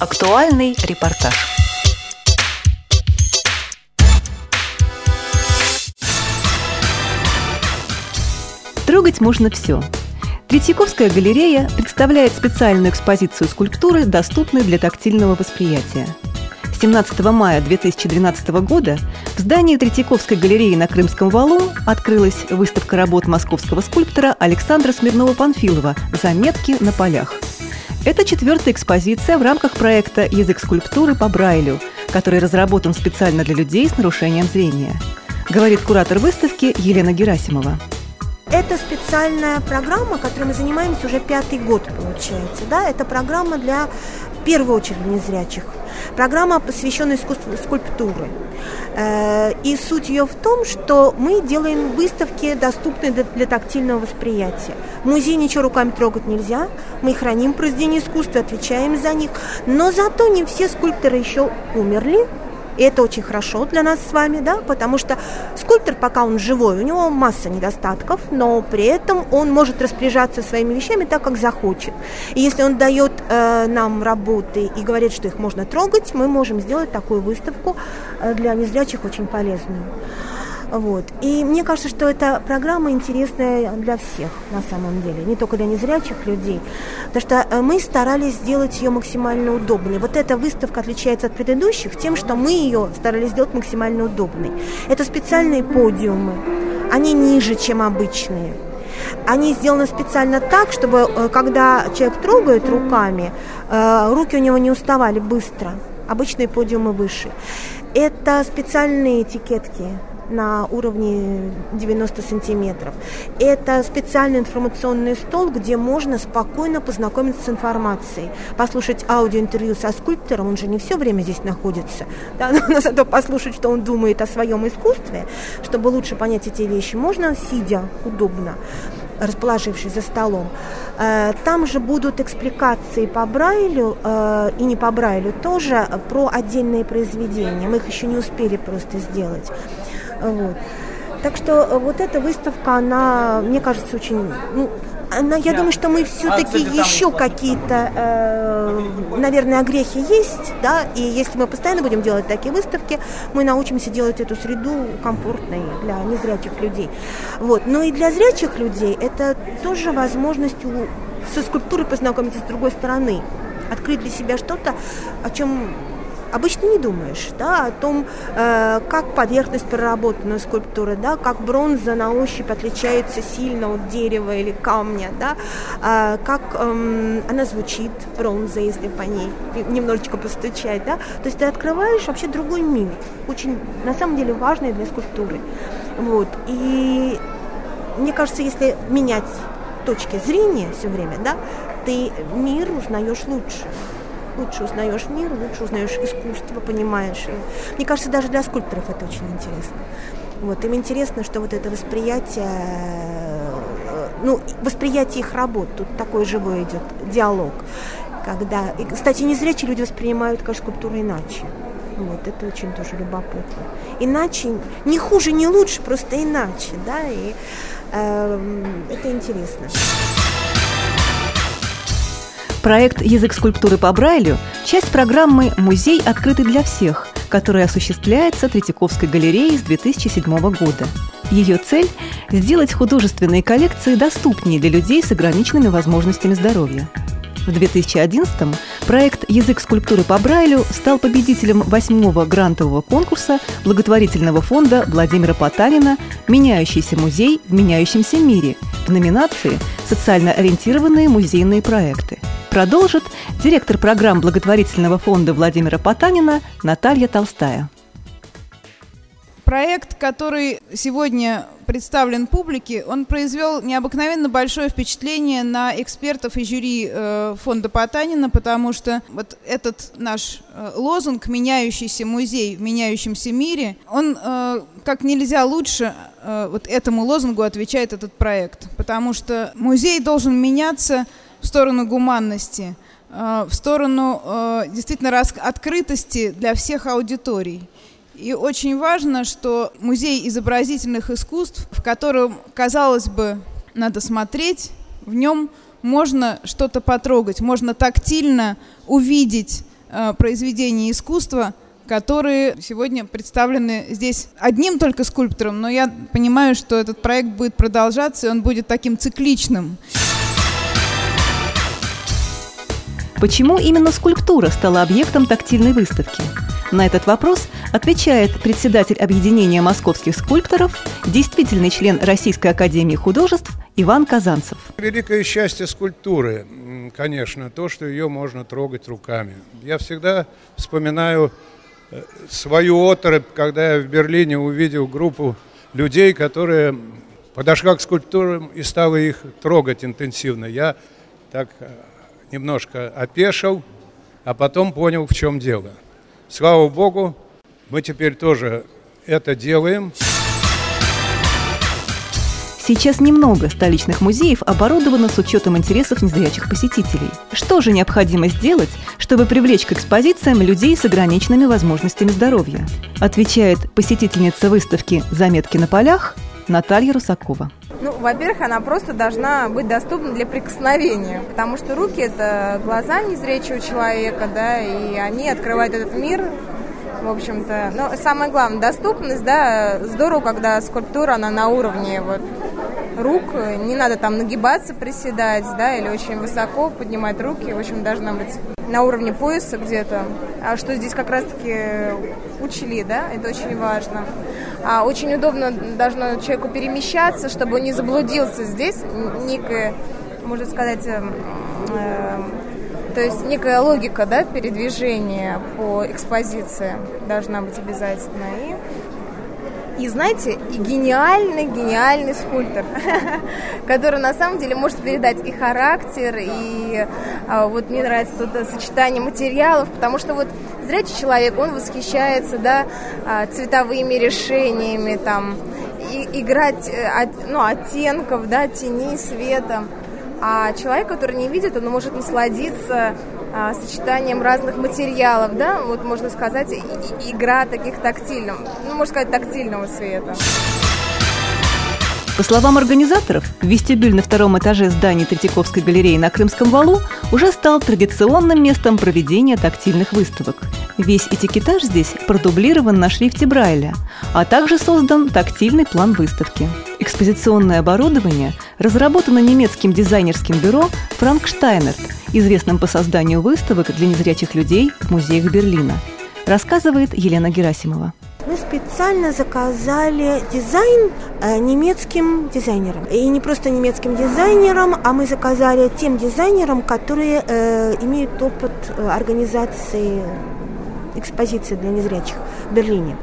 Актуальный репортаж. Трогать можно все. Третьяковская галерея представляет специальную экспозицию скульптуры, доступной для тактильного восприятия. 17 мая 2012 года в здании Третьяковской галереи на Крымском валу открылась выставка работ московского скульптора Александра Смирнова-Панфилова «Заметки на полях». Это четвертая экспозиция в рамках проекта «Язык скульптуры по Брайлю», который разработан специально для людей с нарушением зрения, говорит куратор выставки Елена Герасимова. Это специальная программа, которой мы занимаемся уже пятый год, получается. Да? Это программа для, в первую очередь, незрячих. Программа, посвященная искусству скульптуры. Э, и суть ее в том, что мы делаем выставки, доступные для тактильного восприятия. В музее ничего руками трогать нельзя, мы храним произведения искусства, отвечаем за них, но зато не все скульпторы еще умерли, и это очень хорошо для нас с вами, да, потому что скульптор, пока он живой, у него масса недостатков, но при этом он может распоряжаться своими вещами так, как захочет. И если он дает э, нам работы и говорит, что их можно трогать, мы можем сделать такую выставку э, для незрячих очень полезную. Вот. И мне кажется, что эта программа интересная для всех на самом деле, не только для незрячих людей, потому что э, мы старались сделать ее максимально удобной. Вот эта выставка отличается от предыдущих тем, что мы ее старались сделать максимально удобной. Это специальные подиумы, они ниже, чем обычные. Они сделаны специально так, чтобы э, когда человек трогает руками, э, руки у него не уставали быстро. Обычные подиумы выше. Это специальные этикетки, на уровне 90 сантиметров. Это специальный информационный стол, где можно спокойно познакомиться с информацией, послушать аудиоинтервью со скульптором, он же не все время здесь находится, да, но зато послушать, что он думает о своем искусстве, чтобы лучше понять эти вещи, можно сидя удобно расположившись за столом. Э, там же будут экспликации по Брайлю э, и не по Брайлю тоже про отдельные произведения. Мы их еще не успели просто сделать. Вот. Так что э, вот эта выставка, она, мне кажется, очень, ну, она, я думаю, что мы все-таки еще какие-то, э, наверное, огрехи есть, да, и если мы постоянно будем делать такие выставки, мы научимся делать эту среду комфортной для незрячих людей. Вот. Но и для зрячих людей это тоже возможность со скульптурой познакомиться с другой стороны, открыть для себя что-то, о чем обычно не думаешь да, о том, э, как поверхность проработана скульптуры, да, как бронза на ощупь отличается сильно от дерева или камня, да, э, как э, она звучит, бронза, если по ней немножечко постучать. Да. То есть ты открываешь вообще другой мир, очень на самом деле важный для скульптуры. Вот. И мне кажется, если менять точки зрения все время, да, ты мир узнаешь лучше лучше узнаешь мир, лучше узнаешь искусство, понимаешь. Мне кажется, даже для скульпторов это очень интересно. Вот, им интересно, что вот это восприятие, э, ну, восприятие их работ, тут такой живой идет диалог. Когда, и, кстати, незрячие люди воспринимают как скульптуру иначе. Вот, это очень тоже любопытно. Иначе, не хуже, не лучше, просто иначе, да, и э, это интересно. Проект «Язык скульптуры по Брайлю» – часть программы «Музей открытый для всех», которая осуществляется Третьяковской галереей с 2007 года. Ее цель – сделать художественные коллекции доступнее для людей с ограниченными возможностями здоровья. В 2011-м проект «Язык скульптуры по Брайлю» стал победителем восьмого грантового конкурса благотворительного фонда Владимира Потанина «Меняющийся музей в меняющемся мире» в номинации «Социально ориентированные музейные проекты». Продолжит директор программ благотворительного фонда Владимира Потанина Наталья Толстая. Проект, который сегодня представлен публике, он произвел необыкновенно большое впечатление на экспертов и жюри э, фонда Потанина, потому что вот этот наш э, лозунг «Меняющийся музей в меняющемся мире», он э, как нельзя лучше вот этому лозунгу отвечает этот проект, потому что музей должен меняться в сторону гуманности, э, в сторону э, действительно открытости для всех аудиторий. И очень важно, что музей изобразительных искусств, в котором, казалось бы, надо смотреть, в нем можно что-то потрогать, можно тактильно увидеть э, произведений искусства, которые сегодня представлены здесь одним только скульптором, но я понимаю, что этот проект будет продолжаться, и он будет таким цикличным. Почему именно скульптура стала объектом тактильной выставки? На этот вопрос отвечает председатель объединения московских скульпторов, действительный член Российской академии художеств Иван Казанцев. Великое счастье скульптуры, конечно, то, что ее можно трогать руками. Я всегда вспоминаю э, свою отрыв, когда я в Берлине увидел группу людей, которые подошла к скульптурам и стала их трогать интенсивно. Я так э, немножко опешил, а потом понял, в чем дело. Слава Богу, мы теперь тоже это делаем. Сейчас немного столичных музеев оборудовано с учетом интересов незрячих посетителей. Что же необходимо сделать, чтобы привлечь к экспозициям людей с ограниченными возможностями здоровья? Отвечает посетительница выставки «Заметки на полях» Наталья Русакова. Ну, во-первых, она просто должна быть доступна для прикосновения, потому что руки – это глаза незрячего человека, да, и они открывают этот мир, в общем-то. Но самое главное, доступность, да, здорово, когда скульптура, она на уровне вот рук, не надо там нагибаться, приседать, да, или очень высоко поднимать руки, в общем, должна быть на уровне пояса где-то, а что здесь как раз-таки учли, да, это очень важно. А очень удобно должно человеку перемещаться, чтобы он не заблудился здесь, некая, можно сказать, э, то есть некая логика, да, передвижения по экспозиции должна быть обязательно. И и знаете, и гениальный, гениальный скульптор, который на самом деле может передать и характер, и а, вот мне нравится тут сочетание материалов, потому что вот зрячий человек, он восхищается, да, а, цветовыми решениями, там, и, играть э, ну, оттенков, да, теней, света. А человек, который не видит, он может насладиться а, сочетанием разных материалов, да, вот можно сказать, и, игра таких тактильных, ну, можно сказать, тактильного цвета. По словам организаторов, вестибюль на втором этаже здания Третьяковской галереи на Крымском валу уже стал традиционным местом проведения тактильных выставок. Весь этикетаж здесь продублирован на шрифте Брайля, а также создан тактильный план выставки. Экспозиционное оборудование разработано немецким дизайнерским бюро «Франк Штайнерт», известным по созданию выставок для незрячих людей в музеях Берлина, рассказывает Елена Герасимова. Мы специально заказали дизайн э, немецким дизайнерам. И не просто немецким дизайнерам, а мы заказали тем дизайнерам, которые э, имеют опыт э, организации экспозиции для незрячих в Берлине.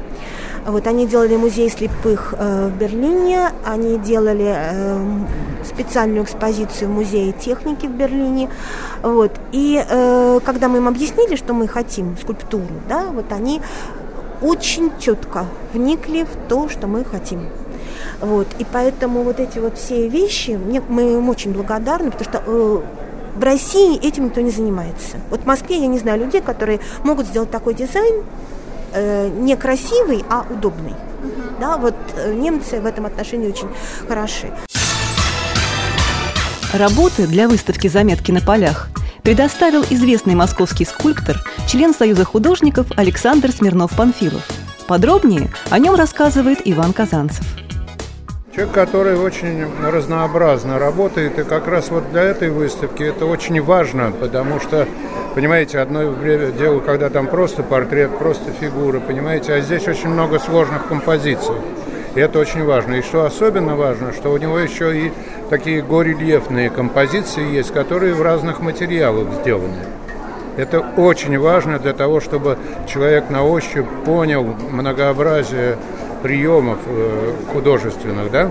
Вот они делали музей слепых э, в Берлине, они делали э, специальную экспозицию в музее техники в Берлине. Вот. И э, когда мы им объяснили, что мы хотим скульптуру, да, вот они очень четко вникли в то, что мы хотим. Вот. И поэтому вот эти вот все вещи, мне, мы им очень благодарны, потому что э, в России этим никто не занимается. Вот в Москве я не знаю людей, которые могут сделать такой дизайн, э, не красивый, а удобный. Uh-huh. Да, вот э, немцы в этом отношении очень хороши. Работы для выставки «Заметки на полях» предоставил известный московский скульптор, член Союза художников Александр Смирнов-Панфилов. Подробнее о нем рассказывает Иван Казанцев. Человек, который очень разнообразно работает, и как раз вот для этой выставки это очень важно, потому что, понимаете, одно дело, когда там просто портрет, просто фигура, понимаете, а здесь очень много сложных композиций. И это очень важно. И что особенно важно, что у него еще и такие горельефные композиции есть, которые в разных материалах сделаны. Это очень важно для того, чтобы человек на ощупь понял многообразие приемов э, художественных, да?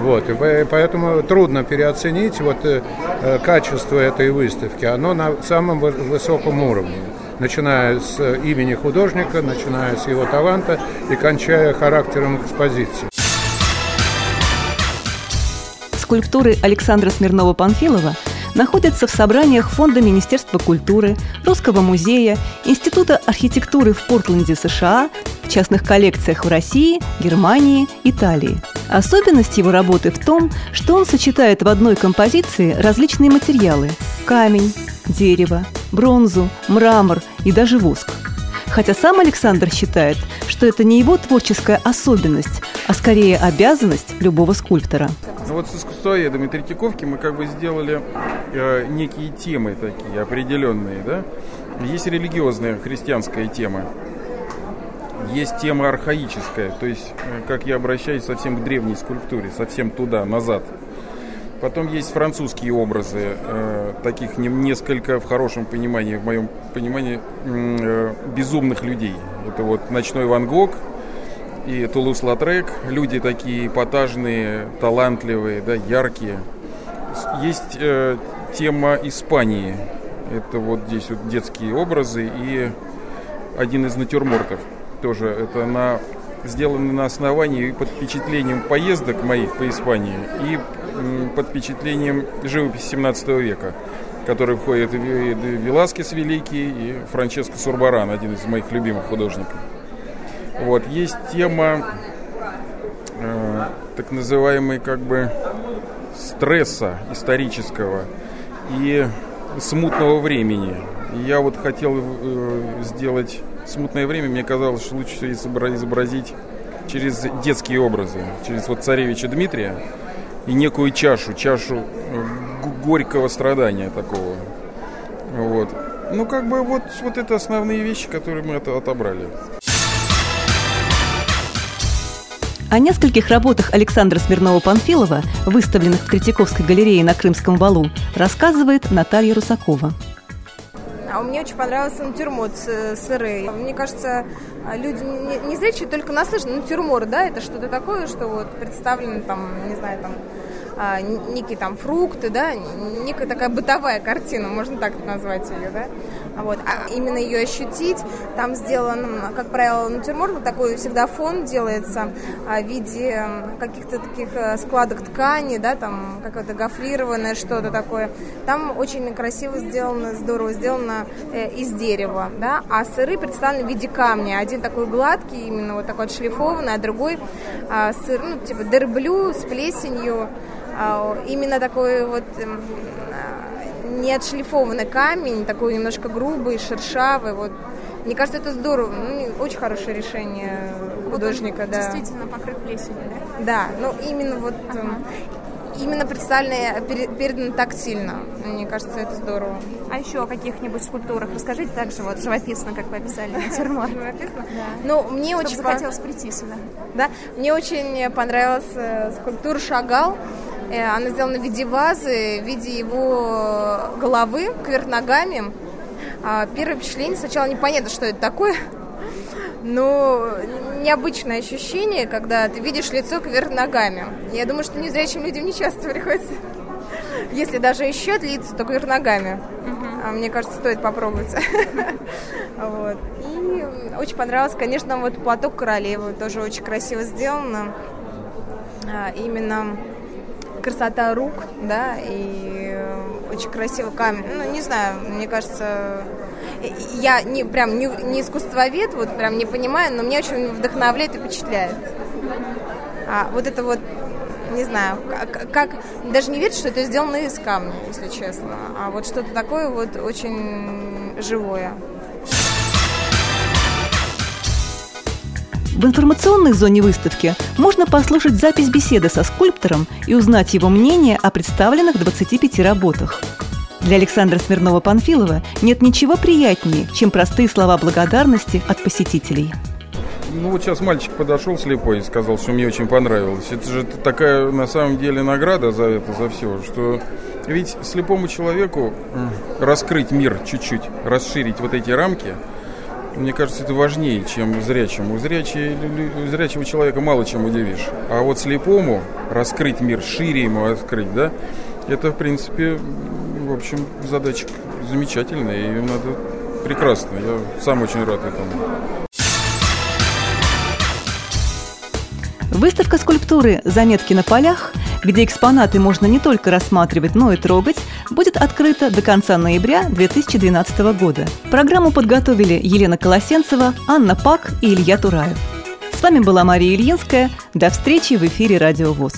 Вот, и поэтому трудно переоценить вот э, э, качество этой выставки. Оно на самом высоком уровне начиная с имени художника, начиная с его таланта и кончая характером экспозиции. Скульптуры Александра Смирнова-Панфилова находятся в собраниях Фонда Министерства культуры, Русского музея, Института архитектуры в Портленде, США, в частных коллекциях в России, Германии, Италии. Особенность его работы в том, что он сочетает в одной композиции различные материалы – камень, дерево, бронзу, мрамор и даже воск. Хотя сам Александр считает, что это не его творческая особенность, а скорее обязанность любого скульптора. Ну вот с искусствоведами Третьяковки мы как бы сделали э, некие темы такие определенные, да? Есть религиозная христианская тема, есть тема архаическая, то есть э, как я обращаюсь совсем к древней скульптуре, совсем туда, назад. Потом есть французские образы, э, таких не, несколько в хорошем понимании, в моем понимании, э, безумных людей. Это вот «Ночной Ван Гог», и Тулус-Латрек. Люди такие эпатажные, талантливые, да, яркие. Есть э, тема Испании. Это вот здесь вот детские образы и один из натюрмортов. Тоже это на, сделано на основании и под впечатлением поездок моих по Испании и под впечатлением живописи 17 века, который входит Веласкес Великий, и Франческо Сурбаран, один из моих любимых художников. Вот, есть тема э, так называемой как бы стресса исторического и смутного времени. Я вот хотел э, сделать смутное время, мне казалось, что лучше всего изобразить через детские образы, через вот царевича Дмитрия и некую чашу, чашу э, горького страдания такого. Вот. Ну, как бы вот, вот это основные вещи, которые мы это отобрали. О нескольких работах Александра Смирнова-Панфилова, выставленных в Третьяковской галерее на Крымском валу, рассказывает Наталья Русакова. А мне очень понравился натюрморт с, с Мне кажется, люди не, не зрячие только наслышаны. Натюрморт, да, это что-то такое, что вот представлено там, не знаю, там а, некие там фрукты, да, некая такая бытовая картина, можно так назвать ее, да. Вот. А именно ее ощутить, там сделан, как правило, натюрморт, вот такой всегда фон делается а, в виде каких-то таких э, складок ткани, да, там какое-то гофрированное что-то такое. Там очень красиво сделано, здорово сделано э, из дерева, да, а сыры представлены в виде камня. Один такой гладкий, именно вот такой отшлифованный, а другой а, сыр, ну, типа дерблю с плесенью, а, именно такой вот не отшлифованный камень, такой немножко грубый, шершавый. Вот. Мне кажется, это здорово. Ну, очень хорошее решение художника. Вот да. Действительно покрыт плесенью, да? Да, ну именно вот... Ага. Именно представлено, передано тактильно. Мне кажется, это здорово. А еще о каких-нибудь скульптурах расскажите также вот живописно, как вы описали натюрморт. Живописно? Да. Ну, мне очень захотелось прийти сюда. Да, мне очень понравилась э, скульптура Шагал. Э, она сделана в виде вазы, в виде его головы кверх ногами. А, первое впечатление сначала непонятно, что это такое. Но необычное ощущение, когда ты видишь лицо кверх ногами. Я думаю, что незрячим людям не часто приходится. Если даже еще лица, то кверх ногами. Uh-huh. Мне кажется, стоит попробовать. вот. И очень понравилось, конечно, вот платок королевы. Тоже очень красиво сделано. А, именно красота рук, да, и э, очень красивый камень. Ну, не знаю, мне кажется, я не прям не, не искусствовед, вот прям не понимаю, но мне очень вдохновляет и впечатляет. А вот это вот не знаю, как, как даже не верить, что это сделано из камня, если честно, а вот что-то такое вот очень живое. В информационной зоне выставки можно послушать запись беседы со скульптором и узнать его мнение о представленных 25 работах. Для Александра Смирнова-Панфилова нет ничего приятнее, чем простые слова благодарности от посетителей. Ну вот сейчас мальчик подошел слепой и сказал, что мне очень понравилось. Это же такая на самом деле награда за это, за все, что ведь слепому человеку раскрыть мир чуть-чуть, расширить вот эти рамки – мне кажется, это важнее, чем зрячему. Зрячий, зрячего человека мало чем удивишь. А вот слепому раскрыть мир, шире ему открыть, да, это, в принципе, в общем, задача замечательная, и надо прекрасно. Я сам очень рад этому. Выставка скульптуры «Заметки на полях», где экспонаты можно не только рассматривать, но и трогать, будет открыта до конца ноября 2012 года. Программу подготовили Елена Колосенцева, Анна Пак и Илья Тураев. С вами была Мария Ильинская. До встречи в эфире «Радио ВОЗ».